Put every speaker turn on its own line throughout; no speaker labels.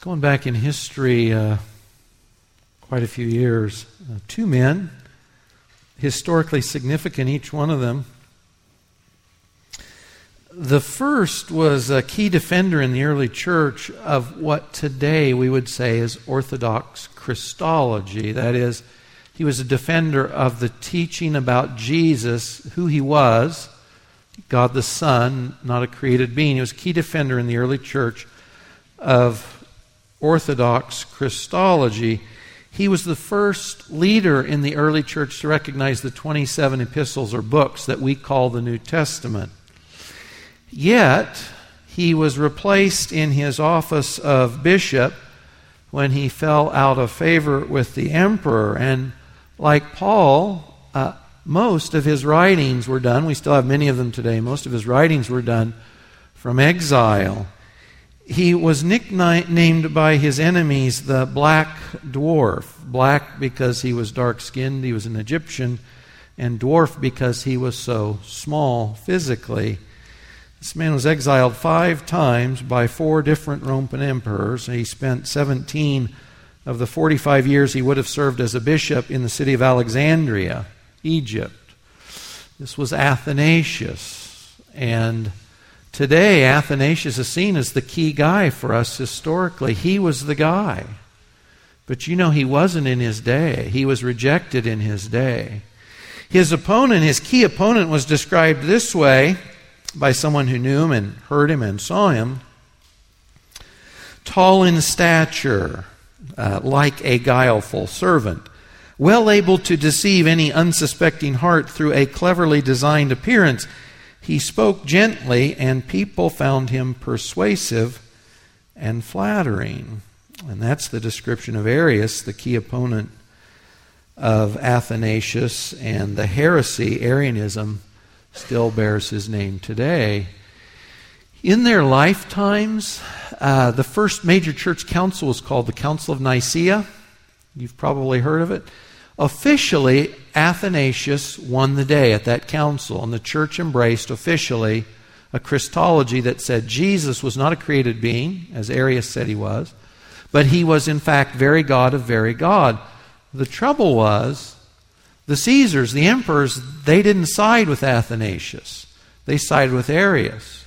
Going back in history uh, quite a few years, uh, two men, historically significant, each one of them. The first was a key defender in the early church of what today we would say is Orthodox Christology. That is, he was a defender of the teaching about Jesus, who he was, God the Son, not a created being. He was a key defender in the early church of Orthodox Christology. He was the first leader in the early church to recognize the 27 epistles or books that we call the New Testament. Yet, he was replaced in his office of bishop when he fell out of favor with the emperor. And like Paul, uh, most of his writings were done, we still have many of them today, most of his writings were done from exile. He was nicknamed by his enemies the Black Dwarf. Black because he was dark skinned, he was an Egyptian, and dwarf because he was so small physically. This man was exiled five times by four different Roman emperors. He spent 17 of the 45 years he would have served as a bishop in the city of Alexandria, Egypt. This was Athanasius. And today, Athanasius is seen as the key guy for us historically. He was the guy. But you know, he wasn't in his day, he was rejected in his day. His opponent, his key opponent, was described this way by someone who knew him and heard him and saw him. Tall in stature, uh, like a guileful servant, well able to deceive any unsuspecting heart through a cleverly designed appearance. He spoke gently, and people found him persuasive and flattering. And that's the description of Arius, the key opponent of Athanasius, and the heresy, Arianism, still bears his name today. In their lifetimes, uh, the first major church council was called the Council of Nicaea. You've probably heard of it. Officially, Athanasius won the day at that council, and the church embraced officially a Christology that said Jesus was not a created being, as Arius said he was, but he was in fact very God of very God. The trouble was the Caesars, the emperors, they didn't side with Athanasius. They sided with Arius.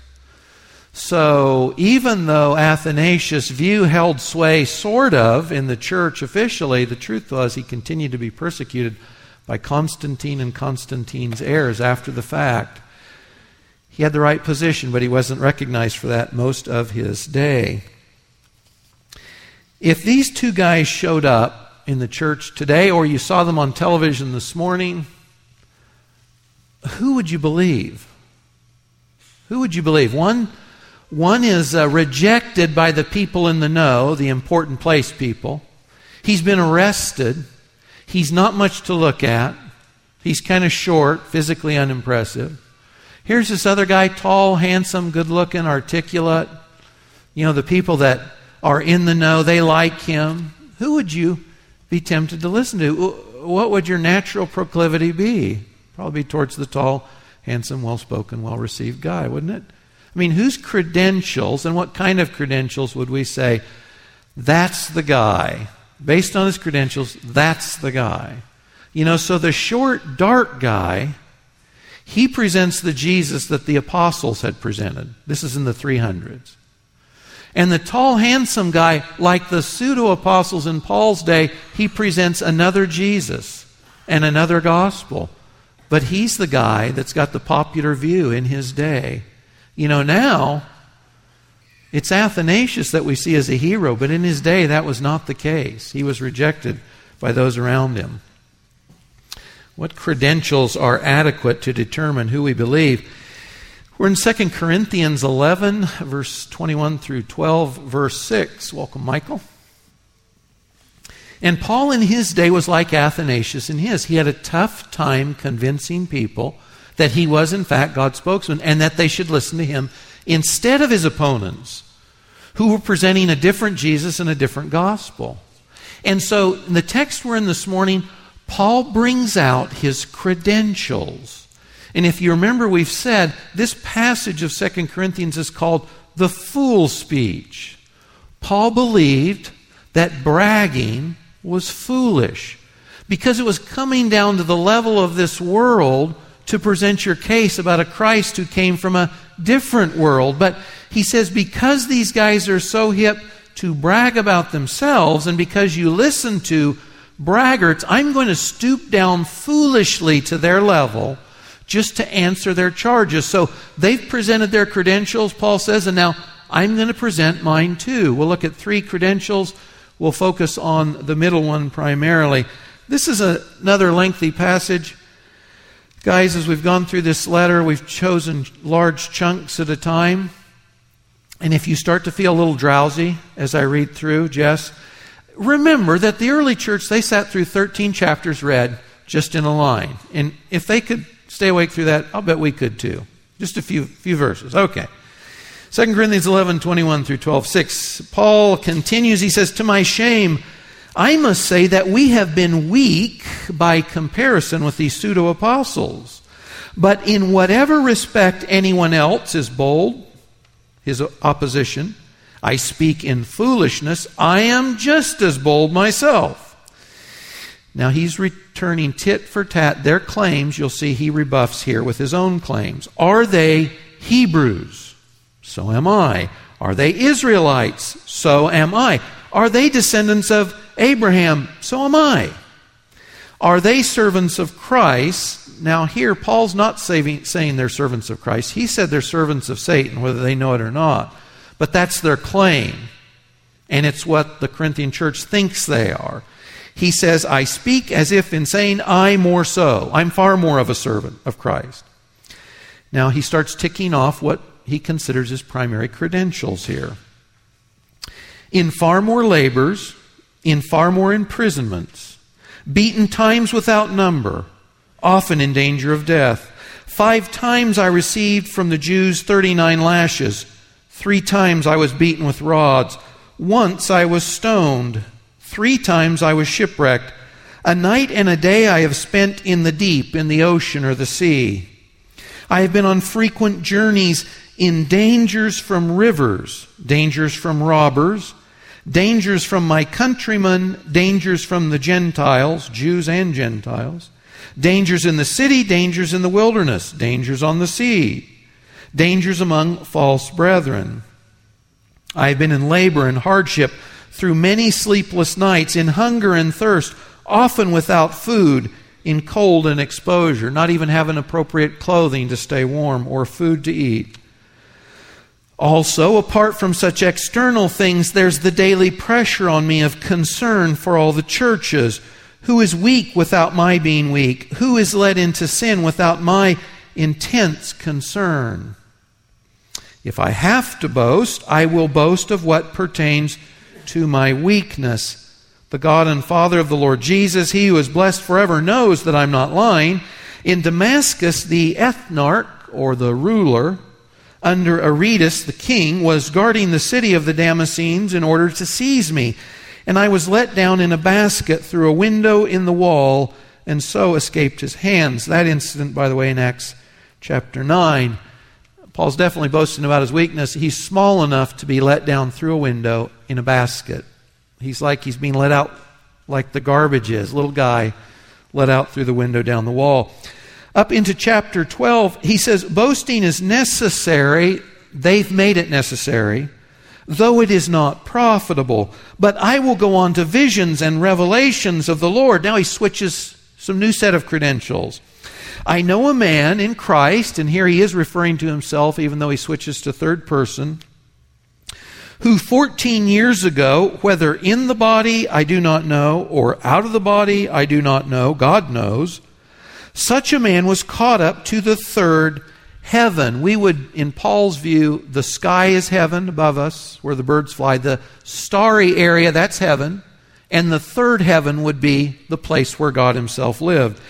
So even though Athanasius' view held sway sort of in the church officially, the truth was he continued to be persecuted by Constantine and Constantine's heirs after the fact. He had the right position, but he wasn't recognized for that most of his day. If these two guys showed up in the church today or you saw them on television this morning, who would you believe? Who would you believe? One, one is uh, rejected by the people in the know, the important place people. He's been arrested. He's not much to look at. He's kind of short, physically unimpressive. Here's this other guy, tall, handsome, good looking, articulate. You know, the people that are in the know, they like him. Who would you be tempted to listen to. What would your natural proclivity be? Probably towards the tall, handsome, well spoken, well received guy, wouldn't it? I mean, whose credentials and what kind of credentials would we say, that's the guy? Based on his credentials, that's the guy. You know, so the short, dark guy, he presents the Jesus that the apostles had presented. This is in the 300s. And the tall, handsome guy, like the pseudo apostles in Paul's day, he presents another Jesus and another gospel. But he's the guy that's got the popular view in his day. You know, now it's Athanasius that we see as a hero, but in his day that was not the case. He was rejected by those around him. What credentials are adequate to determine who we believe? We're in 2 Corinthians 11, verse 21 through 12, verse 6. Welcome, Michael. And Paul in his day was like Athanasius in his. He had a tough time convincing people that he was, in fact, God's spokesman and that they should listen to him instead of his opponents who were presenting a different Jesus and a different gospel. And so, in the text we're in this morning, Paul brings out his credentials. And if you remember, we've said this passage of 2 Corinthians is called the fool speech. Paul believed that bragging was foolish because it was coming down to the level of this world to present your case about a Christ who came from a different world. But he says, because these guys are so hip to brag about themselves, and because you listen to braggarts, I'm going to stoop down foolishly to their level just to answer their charges. So they've presented their credentials, Paul says, and now I'm going to present mine too. We'll look at three credentials. We'll focus on the middle one primarily. This is a, another lengthy passage. Guys, as we've gone through this letter, we've chosen large chunks at a time. And if you start to feel a little drowsy as I read through, Jess, remember that the early church, they sat through 13 chapters read just in a line. And if they could stay awake through that, I'll bet we could too. Just a few, few verses. Okay. 2 Corinthians 11, 21 through 12, 6. Paul continues, he says, To my shame, I must say that we have been weak by comparison with these pseudo apostles. But in whatever respect anyone else is bold, his opposition, I speak in foolishness, I am just as bold myself. Now he's returning tit for tat their claims. You'll see he rebuffs here with his own claims. Are they Hebrews? So am I. Are they Israelites? So am I. Are they descendants of Abraham, so am I. Are they servants of Christ? Now, here, Paul's not saving, saying they're servants of Christ. He said they're servants of Satan, whether they know it or not. But that's their claim. And it's what the Corinthian church thinks they are. He says, I speak as if in saying, I more so. I'm far more of a servant of Christ. Now, he starts ticking off what he considers his primary credentials here. In far more labors, in far more imprisonments, beaten times without number, often in danger of death. Five times I received from the Jews 39 lashes. Three times I was beaten with rods. Once I was stoned. Three times I was shipwrecked. A night and a day I have spent in the deep, in the ocean or the sea. I have been on frequent journeys in dangers from rivers, dangers from robbers, dangers from my countrymen, dangers from the Gentiles, Jews and Gentiles, dangers in the city, dangers in the wilderness, dangers on the sea, dangers among false brethren. I have been in labor and hardship through many sleepless nights, in hunger and thirst, often without food, in cold and exposure, not even having appropriate clothing to stay warm or food to eat. Also, apart from such external things, there's the daily pressure on me of concern for all the churches. Who is weak without my being weak? Who is led into sin without my intense concern? If I have to boast, I will boast of what pertains to my weakness. The God and Father of the Lord Jesus, He who is blessed forever, knows that I'm not lying. In Damascus, the ethnarch, or the ruler, under Aretas the king was guarding the city of the Damascenes in order to seize me. And I was let down in a basket through a window in the wall and so escaped his hands. That incident, by the way, in Acts chapter 9. Paul's definitely boasting about his weakness. He's small enough to be let down through a window in a basket. He's like he's being let out like the garbage is. Little guy let out through the window down the wall up into chapter 12, he says, Boasting is necessary. They've made it necessary, though it is not profitable. But I will go on to visions and revelations of the Lord. Now he switches some new set of credentials. I know a man in Christ, and here he is referring to himself, even though he switches to third person, who 14 years ago, whether in the body I do not know, or out of the body I do not know, God knows, such a man was caught up to the third heaven. We would, in Paul's view, the sky is heaven above us, where the birds fly. The starry area, that's heaven. And the third heaven would be the place where God Himself lived.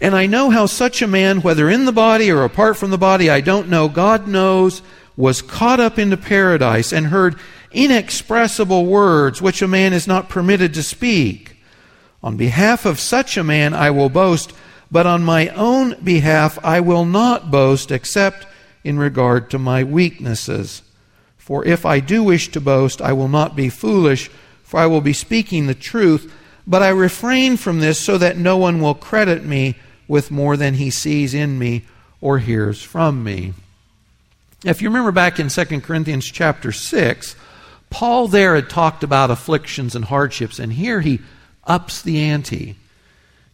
And I know how such a man, whether in the body or apart from the body, I don't know, God knows, was caught up into paradise and heard inexpressible words which a man is not permitted to speak. On behalf of such a man I will boast but on my own behalf I will not boast except in regard to my weaknesses. For if I do wish to boast, I will not be foolish, for I will be speaking the truth. But I refrain from this so that no one will credit me with more than he sees in me or hears from me. If you remember back in 2 Corinthians chapter 6, Paul there had talked about afflictions and hardships, and here he ups the ante.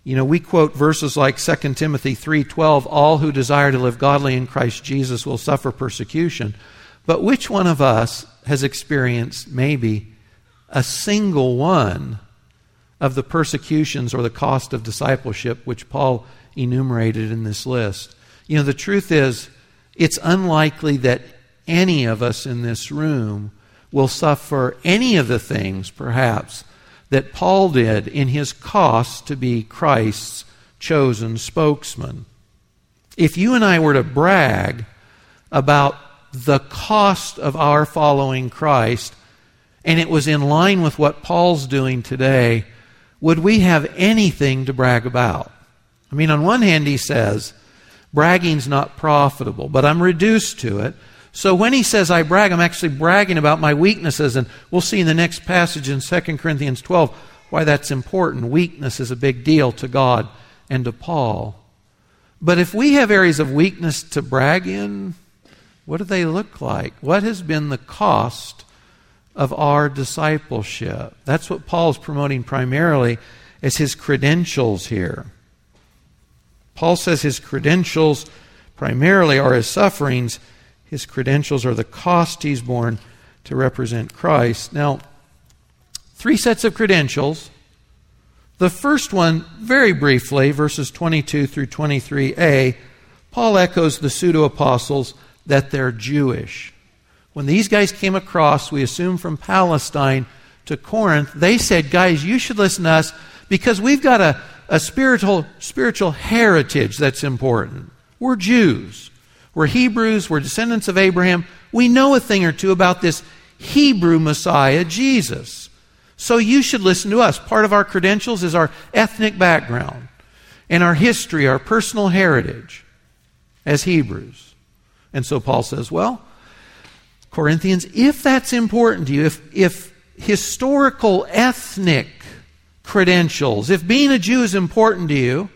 You know, we quote verses like 2 Timothy 3:12, all who desire to live godly in Christ Jesus will suffer persecution. But which one of us has experienced maybe a single one of the persecutions or the cost of discipleship which Paul enumerated in this list? You know, the truth is, it's unlikely that any of us in this room will suffer any of the things, perhaps, that Paul did in his cost to be Christ's chosen spokesman. If you and I were to brag about the cost of our following Christ, and it was in line with what Paul's doing today, would we have anything to brag about? I mean, on one hand, he says, bragging's not profitable, but I'm reduced to it. So when he says I brag, I'm actually bragging about my weaknesses, and we'll see in the next passage in 2 Corinthians 12 why that's important. Weakness is a big deal to God and to Paul. But if we have areas of weakness to brag in, what do they look like? What has been the cost of our discipleship? That's what Paul's promoting primarily as his credentials here. Paul says his credentials primarily are his sufferings. His credentials are the cost he's borne to represent Christ. Now, three sets of credentials. The first one, very briefly, verses 22 through 23a, Paul echoes the pseudo apostles that they're Jewish. When these guys came across, we assume from Palestine to Corinth, they said, Guys, you should listen to us because we've got a, a spiritual, spiritual heritage that's important. We're Jews. We're Hebrews. We're descendants of Abraham. We know a thing or two about this Hebrew Messiah, Jesus. So you should listen to us. Part of our credentials is our ethnic background and our history, our personal heritage as Hebrews. And so Paul says, well, Corinthians, if that's important to you, if, if historical, ethnic credentials, if being a Jew is important to you,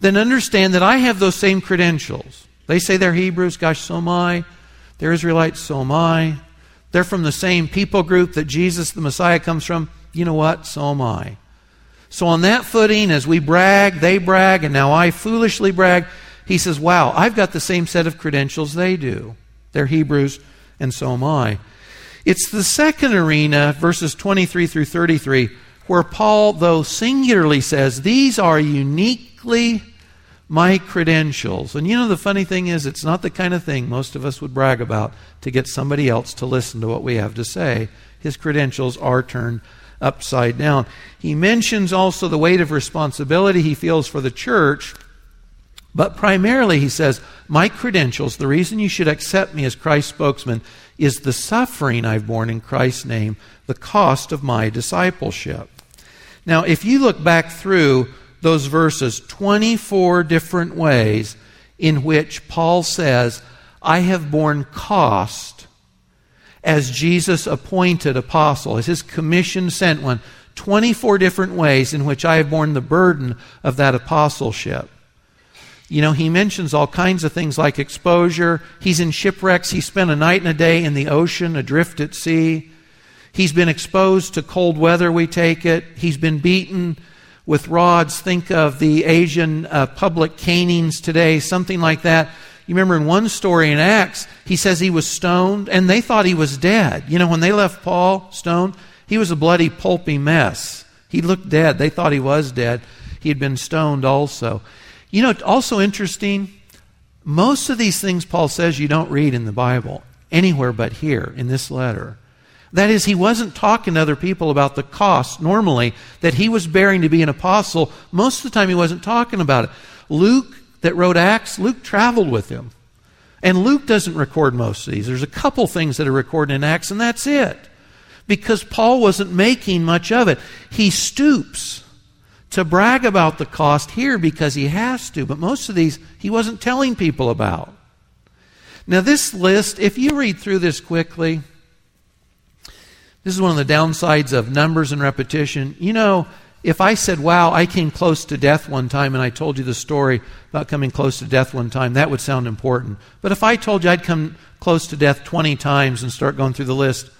then understand that I have those same credentials. They say they're Hebrews, gosh, so am I. They're Israelites, so am I. They're from the same people group that Jesus, the Messiah, comes from. You know what? So am I. So, on that footing, as we brag, they brag, and now I foolishly brag, he says, Wow, I've got the same set of credentials they do. They're Hebrews, and so am I. It's the second arena, verses 23 through 33, where Paul, though singularly, says, These are uniquely my credentials. And you know, the funny thing is, it's not the kind of thing most of us would brag about to get somebody else to listen to what we have to say. His credentials are turned upside down. He mentions also the weight of responsibility he feels for the church but primarily, he says, my credentials, the reason you should accept me as Christ's spokesman, is the suffering I've borne in Christ's name, the cost of my discipleship. Now, if you look back through those verses, 24 different ways in which Paul says, I have borne cost as Jesus appointed apostle, as his commission sent one. 24 different ways in which I have borne the burden of that apostleship. You know, he mentions all kinds of things like exposure. He's in shipwrecks. He spent a night and a day in the ocean, adrift at sea. He's been exposed to cold weather, we take it. He's been beaten with rods. Think of the Asian uh, public canings today, something like that. You remember in one story in Acts, he says he was stoned, and they thought he was dead. You know, when they left Paul stoned, he was a bloody, pulpy mess. He looked dead. They thought he was dead. He had been stoned also. You know, also interesting, most of these things Paul says you don't read in the Bible anywhere but here in this letter. That is, he wasn't talking to other people about the cost normally that he was bearing to be an apostle. Most of the time, he wasn't talking about it. Luke, that wrote Acts, Luke traveled with him. And Luke doesn't record most of these. There's a couple things that are recorded in Acts, and that's it. Because Paul wasn't making much of it. He stoops to brag about the cost here because he has to, but most of these he wasn't telling people about. Now, this list, if you read through this quickly, This is one of the downsides of numbers and repetition. You know, if I said, Wow, I came close to death one time, and I told you the story about coming close to death one time, that would sound important. But if I told you I'd come close to death 20 times and start going through the list,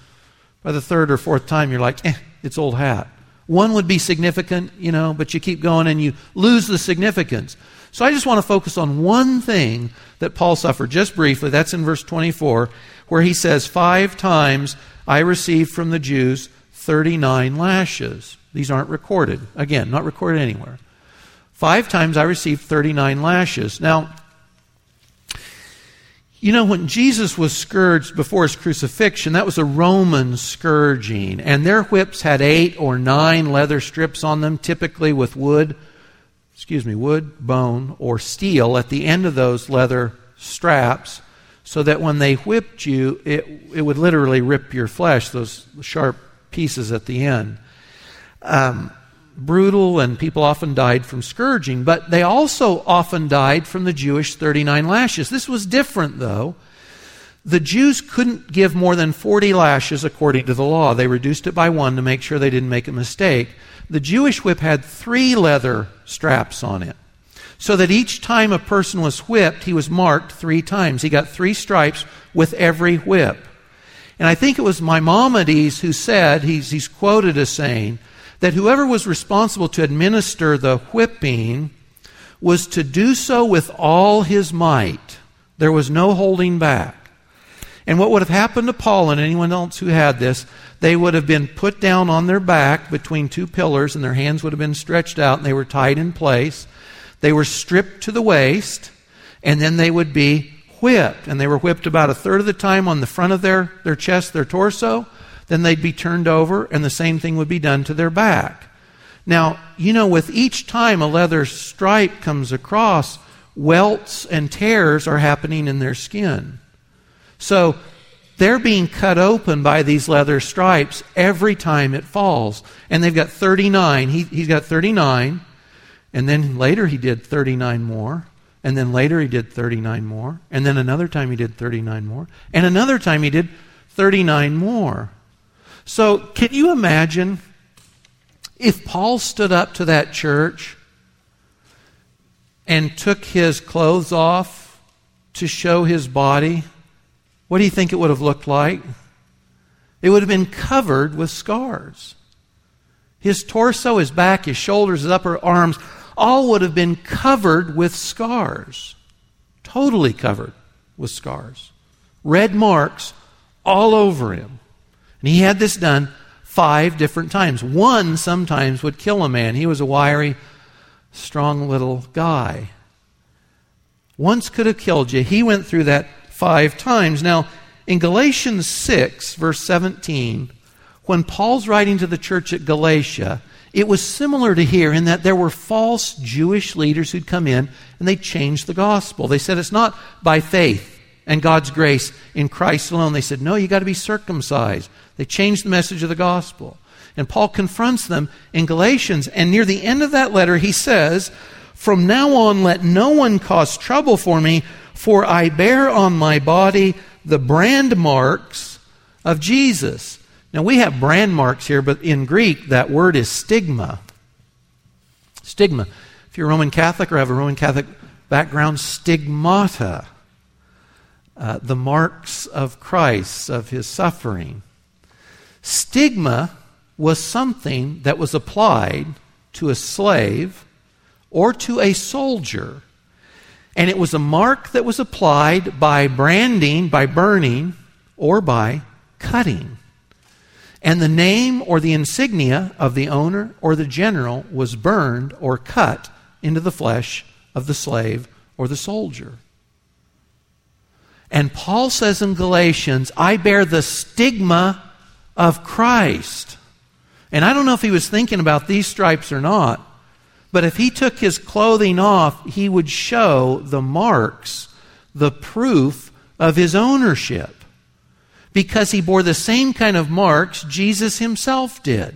by the third or fourth time, you're like, eh, it's old hat. One would be significant, you know, but you keep going and you lose the significance. So I just want to focus on one thing that Paul suffered just briefly. That's in verse 24, where he says, Five times I received from the Jews 39 lashes. These aren't recorded. Again, not recorded anywhere. Five times I received 39 lashes. Now, you know, when Jesus was scourged before his crucifixion, that was a Roman scourging. And their whips had eight or nine leather strips on them, typically with wood, excuse me, wood, bone, or steel at the end of those leather straps, so that when they whipped you, it, it would literally rip your flesh, those sharp pieces at the end. Um, brutal, and people often died from scourging, but they also often died from the Jewish 39 lashes. This was different, though. The Jews couldn't give more than 40 lashes according to the law. They reduced it by one to make sure they didn't make a mistake. The Jewish whip had three leather straps on it. So that each time a person was whipped, he was marked three times. He got three stripes with every whip. And I think it was Maimonides who said, he's, he's quoted as saying, that whoever was responsible to administer the whipping was to do so with all his might. There was no holding back. And what would have happened to Paul and anyone else who had this, they would have been put down on their back between two pillars, and their hands would have been stretched out, and they were tied in place. They were stripped to the waist, and then they would be whipped. And they were whipped about a third of the time on the front of their, their chest, their torso, then they'd be turned over, and the same thing would be done to their back. Now, you know, with each time a leather stripe comes across, welts and tears are happening in their skin. So they're being cut open by these leather stripes every time it falls. And they've got 39. He, he's got 39. And then later he did 39 more. And then later he did 39 more. And then another time he did 39 more. And another time he did 39 more. So, can you imagine if Paul stood up to that church and took his clothes off to show his body? What do you think it would have looked like? It would have been covered with scars. His torso, his back, his shoulders, his upper arms, all would have been covered with scars. Totally covered with scars. Red marks all over him. And he had this done five different times. One sometimes would kill a man. He was a wiry, strong little guy. Once could have killed you. He went through that five times. Now, in Galatians 6, verse 17, when Paul's writing to the church at Galatia, it was similar to here in that there were false Jewish leaders who'd come in and they changed the gospel. They said it's not by faith and God's grace in Christ alone. They said, no, you got to be circumcised. They changed the message of the gospel. And Paul confronts them in Galatians. And near the end of that letter, he says, From now on, let no one cause trouble for me, for I bear on my body the brand marks of Jesus. Now, we have brand marks here, but in Greek, that word is stigma. Stigma. If you're Roman Catholic or have a Roman Catholic background, stigmata. Uh, the marks of Christ, of his suffering. Stigma was something that was applied to a slave or to a soldier. And it was a mark that was applied by branding, by burning, or by cutting. And the name or the insignia of the owner or the general was burned or cut into the flesh of the slave or the soldier. And Paul says in Galatians, I bear the stigma of Christ. And I don't know if he was thinking about these stripes or not, but if he took his clothing off, he would show the marks, the proof of his ownership. Because he bore the same kind of marks Jesus himself did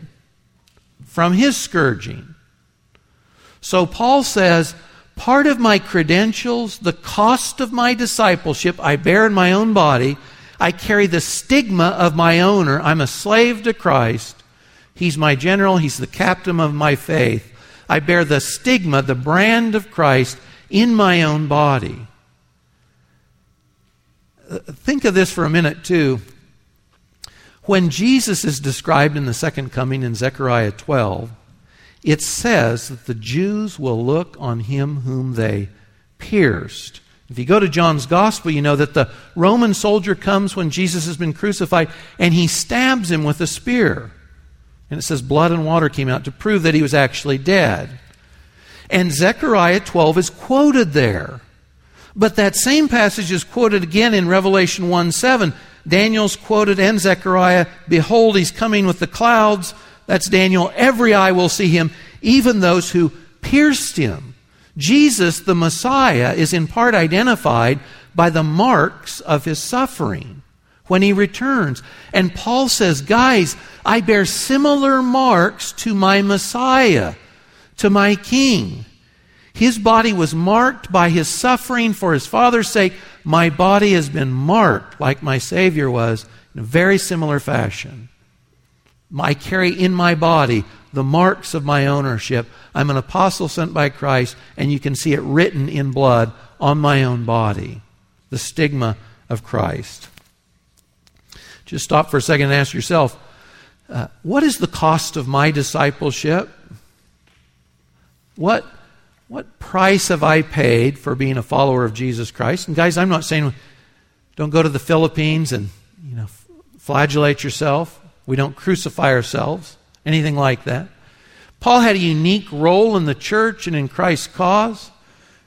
from his scourging. So Paul says, part of my credentials, the cost of my discipleship, I bear in my own body I carry the stigma of my owner. I'm a slave to Christ. He's my general, He's the captain of my faith. I bear the stigma, the brand of Christ in my own body. Uh, think of this for a minute, too. When Jesus is described in the second coming in Zechariah 12, it says that the Jews will look on him whom they pierced. If you go to John's Gospel, you know that the Roman soldier comes when Jesus has been crucified and he stabs him with a spear. And it says blood and water came out to prove that he was actually dead. And Zechariah 12 is quoted there. But that same passage is quoted again in Revelation 1 7. Daniel's quoted and Zechariah, Behold, he's coming with the clouds. That's Daniel. Every eye will see him, even those who pierced him. Jesus, the Messiah, is in part identified by the marks of his suffering when he returns. And Paul says, Guys, I bear similar marks to my Messiah, to my King. His body was marked by his suffering for his Father's sake. My body has been marked like my Savior was in a very similar fashion. I carry in my body the marks of my ownership. I'm an apostle sent by Christ, and you can see it written in blood on my own body. The stigma of Christ. Just stop for a second and ask yourself uh, what is the cost of my discipleship? What what price have I paid for being a follower of Jesus Christ? And guys, I'm not saying don't go to the Philippines and you know flagellate yourself. We don't crucify ourselves, anything like that. Paul had a unique role in the church and in Christ's cause,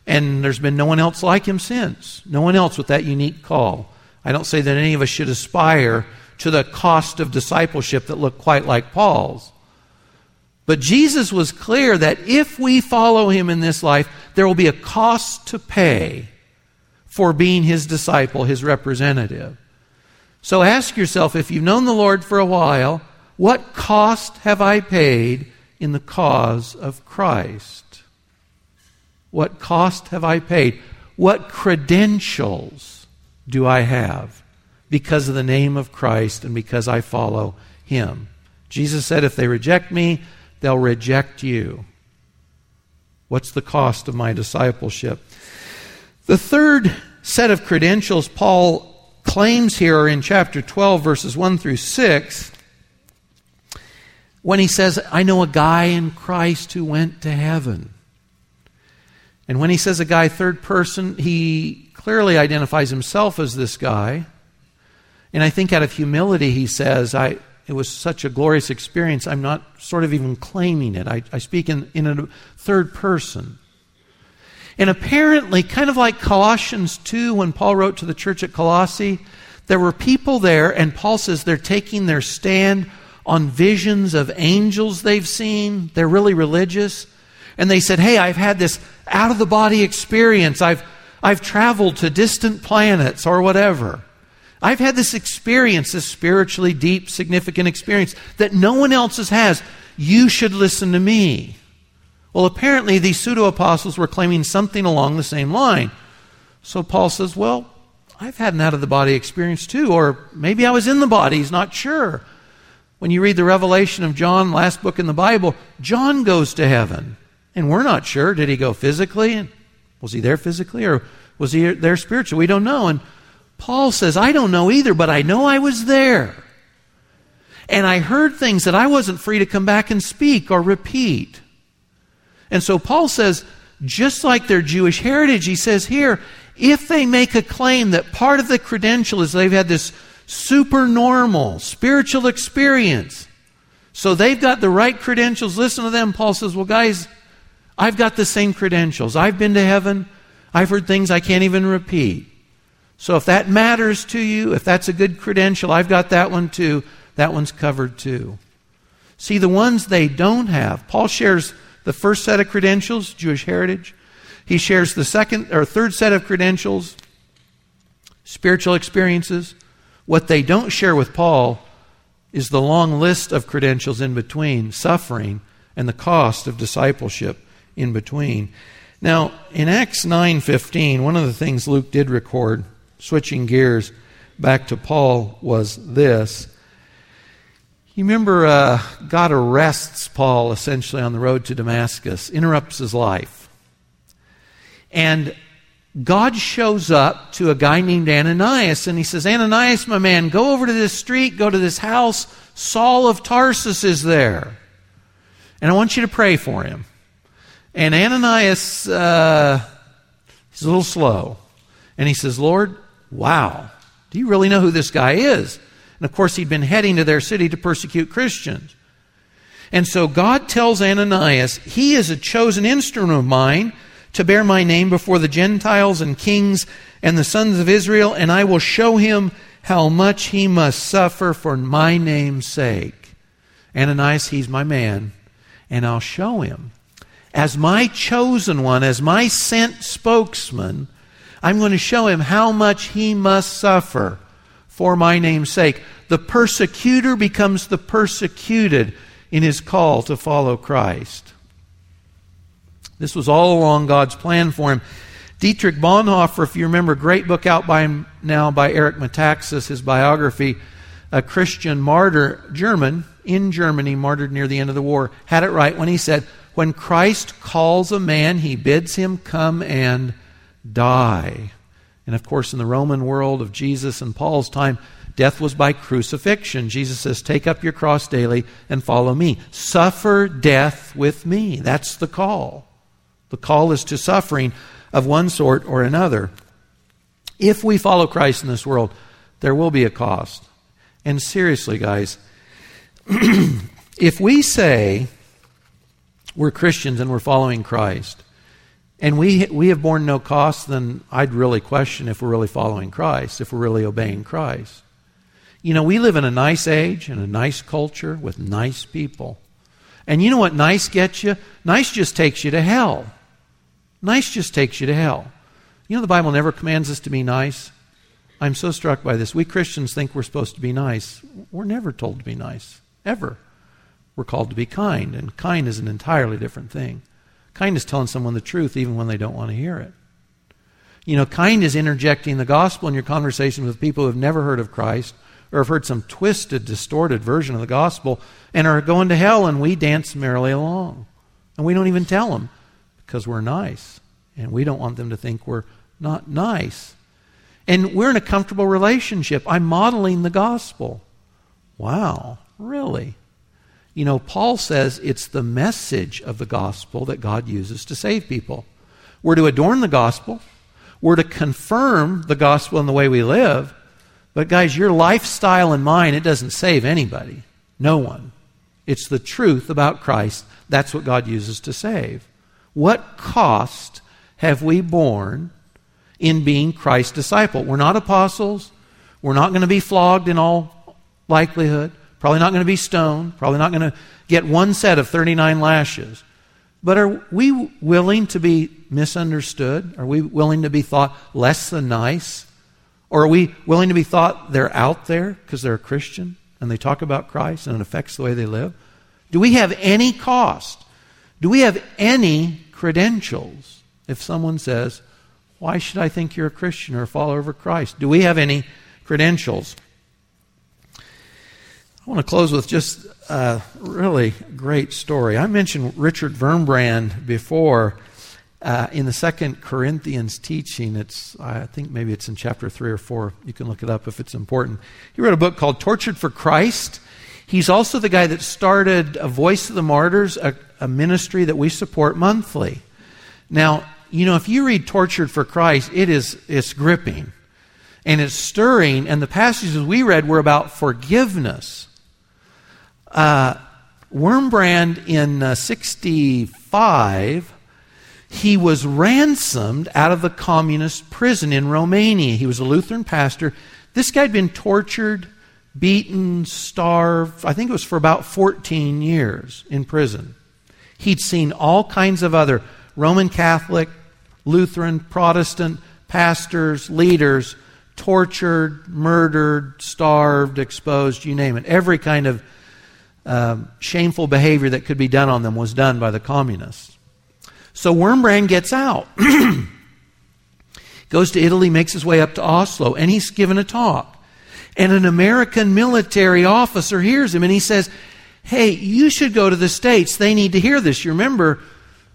and there's been no one else like him since. No one else with that unique call. I don't say that any of us should aspire to the cost of discipleship that looked quite like Paul's. But Jesus was clear that if we follow him in this life, there will be a cost to pay for being his disciple, his representative. So ask yourself if you've known the Lord for a while, what cost have I paid in the cause of Christ? What cost have I paid? What credentials do I have because of the name of Christ and because I follow him? Jesus said, If they reject me, they'll reject you. What's the cost of my discipleship? The third set of credentials Paul claims here are in chapter 12, verses 1 through 6, when he says, I know a guy in Christ who went to heaven. And when he says a guy third person, he clearly identifies himself as this guy. And I think out of humility, he says, I, it was such a glorious experience, I'm not sort of even claiming it. I, I speak in, in a third person. And apparently, kind of like Colossians 2, when Paul wrote to the church at Colossae, there were people there, and Paul says they're taking their stand on visions of angels they've seen. They're really religious. And they said, Hey, I've had this out of the body experience. I've, I've traveled to distant planets or whatever. I've had this experience, this spiritually deep, significant experience that no one else has. You should listen to me. Well, apparently, these pseudo apostles were claiming something along the same line. So Paul says, Well, I've had an out of the body experience too, or maybe I was in the body, he's not sure. When you read the revelation of John, last book in the Bible, John goes to heaven. And we're not sure. Did he go physically? Was he there physically or was he there spiritually? We don't know. And Paul says, I don't know either, but I know I was there. And I heard things that I wasn't free to come back and speak or repeat. And so Paul says, just like their Jewish heritage, he says here, if they make a claim that part of the credential is they've had this supernormal spiritual experience, so they've got the right credentials, listen to them. Paul says, Well, guys, I've got the same credentials. I've been to heaven, I've heard things I can't even repeat. So if that matters to you, if that's a good credential, I've got that one too. That one's covered too. See, the ones they don't have, Paul shares the first set of credentials, Jewish heritage. He shares the second or third set of credentials, spiritual experiences. What they don't share with Paul is the long list of credentials in between, suffering, and the cost of discipleship in between. Now, in Acts 9:15, one of the things Luke did record switching gears, back to Paul was this. You remember uh, God arrests Paul essentially on the road to Damascus, interrupts his life. And God shows up to a guy named Ananias and he says, Ananias, my man, go over to this street, go to this house. Saul of Tarsus is there. And I want you to pray for him. And Ananias, uh, he's a little slow. And he says, Lord, wow, do you really know who this guy is? And of course, he'd been heading to their city to persecute Christians. And so God tells Ananias, He is a chosen instrument of mine to bear my name before the Gentiles and kings and the sons of Israel, and I will show him how much he must suffer for my name's sake. Ananias, he's my man, and I'll show him. As my chosen one, as my sent spokesman, I'm going to show him how much he must suffer for my name's sake. The persecutor becomes the persecuted in his call to follow Christ. This was all along God's plan for him. Dietrich Bonhoeffer, if you remember, great book out by now by Eric Metaxas, his biography, a Christian martyr, German, in Germany, martyred near the end of the war, had it right when he said, When Christ calls a man, he bids him come and die. And of course, in the Roman world of Jesus and Paul's time, death was by crucifixion. Jesus says, Take up your cross daily and follow me. Suffer death with me. That's the call. The call is to suffering of one sort or another. If we follow Christ in this world, there will be a cost. And seriously, guys, if we say we're Christians and we're following Christ, and we, we have borne no cost, then I'd really question if we're really following Christ, if we're really obeying Christ. You know, we live in a nice age, and a nice culture, with nice people. And you know what nice gets you? Nice just takes you to hell. Nice just takes you to hell. You know, the Bible never commands us to be nice. I'm so struck by this. We Christians think we're supposed to be nice. We're never told to be nice, ever. We're called to be kind, and kind is an entirely different thing. Kind is telling someone the truth even when they don't want to hear it. You know, kind is interjecting the gospel in your conversation with people who have never heard of Christ or have heard some twisted, distorted version of the gospel and are going to hell, and we dance merrily along. And we don't even tell them because we're nice. And we don't want them to think we're not nice. And we're in a comfortable relationship. I'm modeling the gospel. Wow, really? You know, Paul says it's the message of the gospel that God uses to save people. We're to adorn the gospel, we're to confirm the gospel in the way we live. But, guys, your lifestyle and mine, it doesn't save anybody. No one. It's the truth about Christ. That's what God uses to save. What cost have we borne in being Christ's disciple? We're not apostles. We're not going to be flogged in all likelihood. Probably not going to be stoned. Probably not going to get one set of 39 lashes. But are we willing to be misunderstood? Are we willing to be thought less than nice? Or are we willing to be thought they're out there because they're a Christian and they talk about Christ and it affects the way they live? Do we have any cost? Do we have any credentials if someone says, Why should I think you're a Christian or a follower of Christ? Do we have any credentials? I want to close with just a really great story. I mentioned Richard Wurmbrand before uh, in the Second Corinthians teaching. It's I think maybe it's in chapter three or four. You can look it up if it's important. He wrote a book called "Tortured for Christ." He's also the guy that started a Voice of the Martyrs, a, a ministry that we support monthly. Now, you know, if you read "Tortured for Christ," it is it's gripping and it's stirring. And the passages we read were about forgiveness uh, Wurmbrand in uh, 65, he was ransomed out of the communist prison in Romania. He was a Lutheran pastor. This guy had been tortured, beaten, starved, I think it was for about 14 years in prison. He'd seen all kinds of other Roman Catholic, Lutheran, Protestant pastors, leaders tortured, murdered, starved, exposed, you name it. Every kind of um, shameful behavior that could be done on them was done by the communists. So Wurmbrand gets out, goes to Italy, makes his way up to Oslo, and he's given a talk. And an American military officer hears him and he says, Hey, you should go to the States. They need to hear this. You remember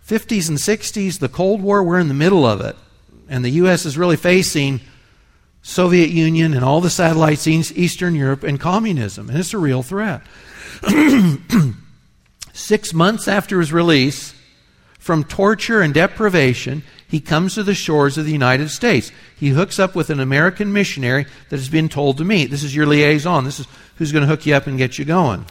50s and 60s, the Cold War, we're in the middle of it. And the U.S. is really facing Soviet Union and all the satellites in Eastern Europe and communism. And it's a real threat. Six months after his release from torture and deprivation, he comes to the shores of the United States. He hooks up with an American missionary that has been told to meet. This is your liaison. This is who's going to hook you up and get you going.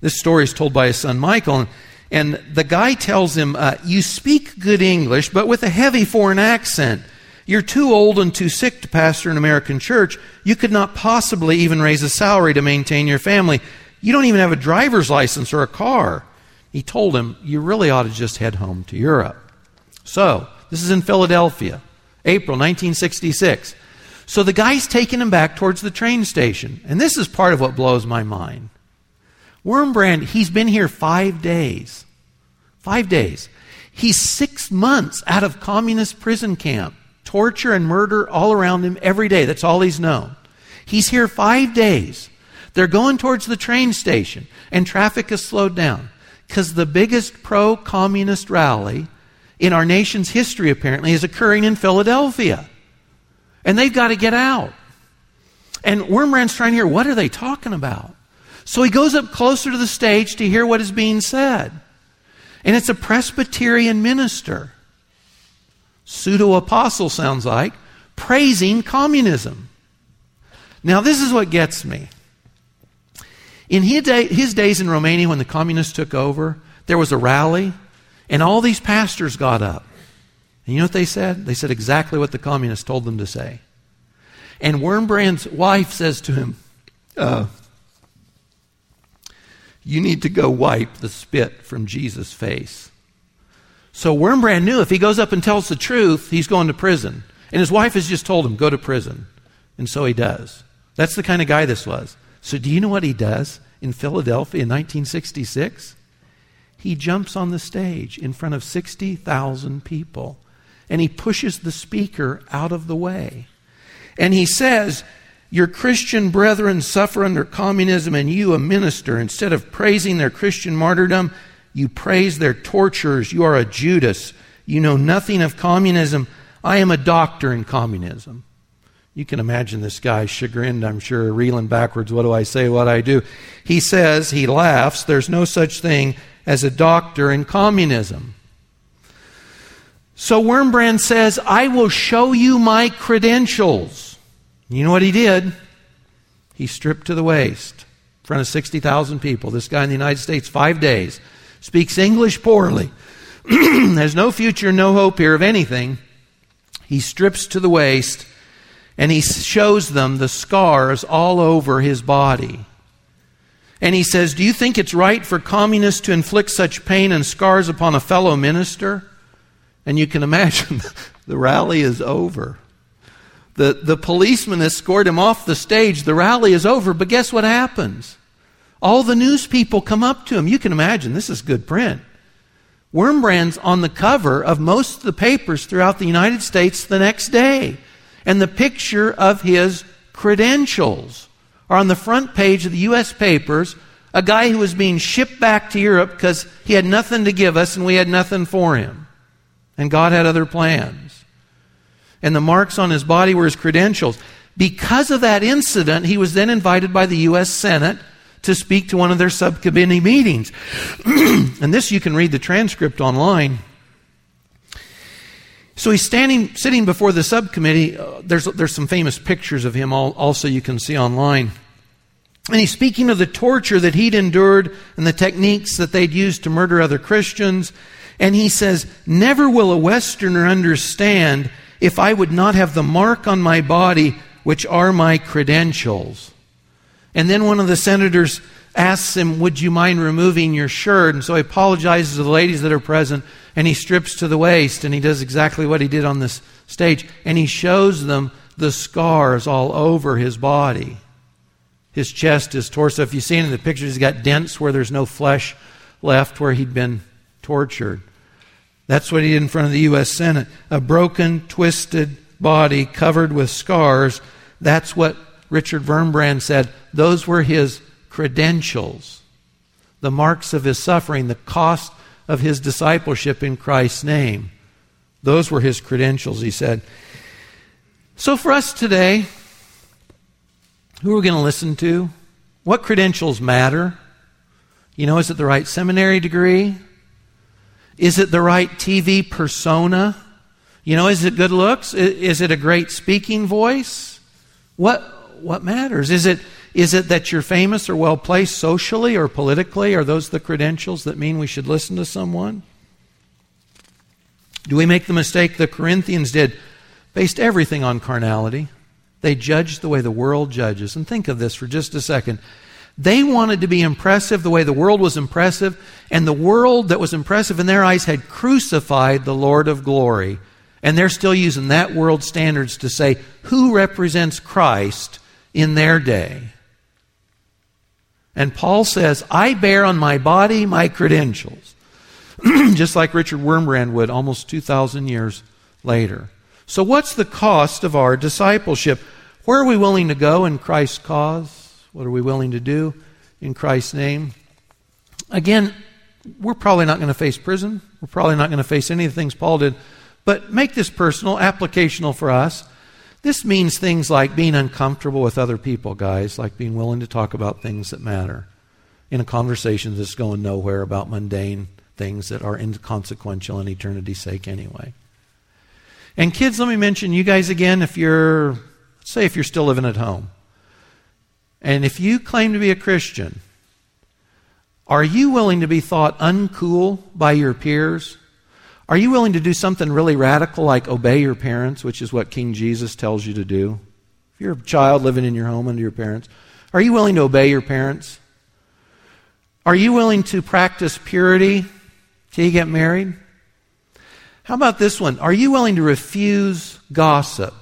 This story is told by his son Michael. And, the guy tells him, uh, You speak good English, but with a heavy foreign accent. You're too old and too sick to pastor an American church. You could not possibly even raise a salary to maintain your family. You don't even have a driver's license or a car. He told him, You really ought to just head home to Europe. So, this is in Philadelphia, April 1966. So the guy's taking him back towards the train station. And this is part of what blows my mind. Wurmbrand, he's been here five days. Five days. He's six months out of communist prison camp. Torture and murder all around him every day. That's all he's known. He's here five days. They're going towards the train station, and traffic has slowed down because the biggest pro communist rally in our nation's history, apparently, is occurring in Philadelphia. And they've got to get out. And Wurmbrand's trying to hear what are they talking about? So he goes up closer to the stage to hear what is being said. And it's a Presbyterian minister, pseudo apostle sounds like, praising communism. Now, this is what gets me. In his, day, his days in Romania, when the communists took over, there was a rally and all these pastors got up. And you know what they said? They said exactly what the communists told them to say. And Wurmbrand's wife says to him, uh, You need to go wipe the spit from Jesus' face. So Wurmbrand knew if he goes up and tells the truth, he's going to prison. And his wife has just told him, Go to prison. And so he does. That's the kind of guy this was. So, do you know what he does in Philadelphia in 1966? he jumps on the stage in front of 60,000 people and he pushes the speaker out of the way. And he says, Your Christian brethren suffer under communism, and you, a minister, instead of praising their Christian martyrdom, you praise their torturers. You are a Judas. You know nothing of communism. I am a doctor in communism. You can imagine this guy chagrined, I'm sure, reeling backwards. What do I say? What do I do? He says, he laughs, there's no such thing as a doctor in communism. So Wurmbrand says, I will show you my credentials. You know what he did? He stripped to the waist in front of 60,000 people. This guy in the United States, five days, speaks English poorly, has no future, no hope here of anything. He strips to the waist and he shows them the scars all over his body. And he says, Do you think it's right for communists to inflict such pain and scars upon a fellow minister? And you can imagine the rally is over. The, the policeman escort him off the stage. The rally is over. But guess what happens? All the news people come up to him. You can imagine, this is good print. Wurmbrand's on the cover of most of the papers throughout the United States the next day. And the picture of his credentials are on the front page of the U.S. papers a guy who was being shipped back to Europe because he had nothing to give us and we had nothing for him. And God had other plans. And the marks on his body were his credentials. Because of that incident, he was then invited by the U.S. Senate to speak to one of their subcommittee meetings. and this you can read the transcript online. So he's standing, sitting before the subcommittee. Uh, there's, there's some famous pictures of him also you can see online. And he's speaking of the torture that he'd endured and the techniques that they'd used to murder other Christians. And he says, Never will a Westerner understand if I would not have the mark on my body, which are my credentials. And then one of the senators asks him, Would you mind removing your shirt? And so he apologizes to the ladies that are present and he strips to the waist and he does exactly what he did on this stage. And he shows them the scars all over his body his chest, his torso. If you've seen in the pictures, he's got dents where there's no flesh left where he'd been tortured. That's what he did in front of the U.S. Senate. A broken, twisted body covered with scars. That's what Richard Wurmbrand said those were his credentials, the marks of his suffering, the cost of his discipleship in Christ's name. Those were his credentials, he said. So for us today, who are we going to listen to? What credentials matter? You know, is it the right seminary degree? Is it the right TV persona? You know, is it good looks? Is it a great speaking voice? What, what matters? Is it, is it that you're famous or well placed socially or politically? Are those the credentials that mean we should listen to someone? Do we make the mistake the Corinthians did? Based everything on carnality. They judged the way the world judges. And think of this for just a second. They wanted to be impressive the way the world was impressive, and the world that was impressive in their eyes had crucified the Lord of glory. And they're still using that world standards to say who represents Christ in their day. And Paul says, I bear on my body my credentials. Just like Richard Wurmbrand would almost 2,000 years later. So, what's the cost of our discipleship? Where are we willing to go in Christ's cause? What are we willing to do in Christ's name? Again, we're probably not going to face prison. We're probably not going to face any of the things Paul did. But make this personal, applicational for us. This means things like being uncomfortable with other people, guys, like being willing to talk about things that matter in a conversation that's going nowhere about mundane things that are inconsequential in eternity's sake anyway. And kids, let me mention you guys again if you're, say, if you're still living at home. And if you claim to be a Christian, are you willing to be thought uncool by your peers? Are you willing to do something really radical like obey your parents, which is what King Jesus tells you to do? If you're a child living in your home under your parents, are you willing to obey your parents? Are you willing to practice purity till you get married? How about this one? Are you willing to refuse gossip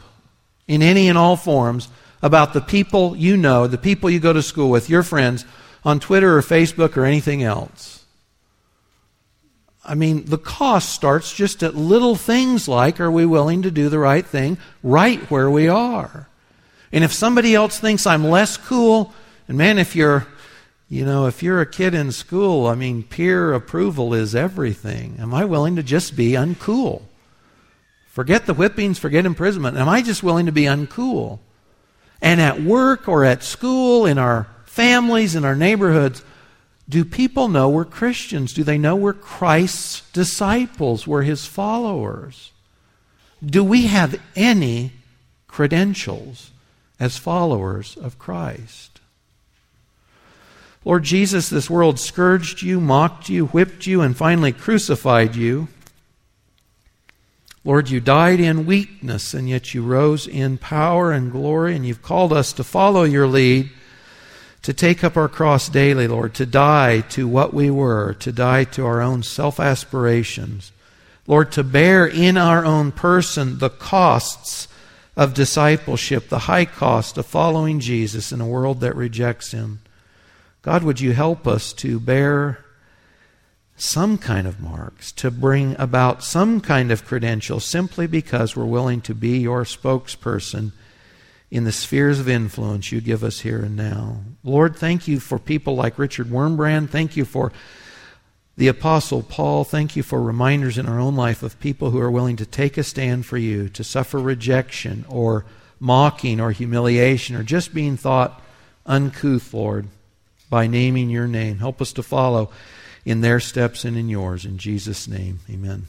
in any and all forms about the people you know, the people you go to school with, your friends, on Twitter or Facebook or anything else? I mean, the cost starts just at little things like are we willing to do the right thing right where we are? And if somebody else thinks I'm less cool, and man, if you're you know, if you're a kid in school, I mean, peer approval is everything. Am I willing to just be uncool? Forget the whippings, forget imprisonment. Am I just willing to be uncool? And at work or at school, in our families, in our neighborhoods, do people know we're Christians? Do they know we're Christ's disciples? We're his followers? Do we have any credentials as followers of Christ? Lord Jesus, this world scourged you, mocked you, whipped you, and finally crucified you. Lord, you died in weakness, and yet you rose in power and glory, and you've called us to follow your lead, to take up our cross daily, Lord, to die to what we were, to die to our own self aspirations. Lord, to bear in our own person the costs of discipleship, the high cost of following Jesus in a world that rejects him. God, would you help us to bear some kind of marks, to bring about some kind of credential simply because we're willing to be your spokesperson in the spheres of influence you give us here and now. Lord, thank you for people like Richard Wurmbrand. Thank you for the Apostle Paul. Thank you for reminders in our own life of people who are willing to take a stand for you, to suffer rejection or mocking or humiliation or just being thought uncouth, Lord by naming your name. Help us to follow in their steps and in yours. In Jesus' name, amen.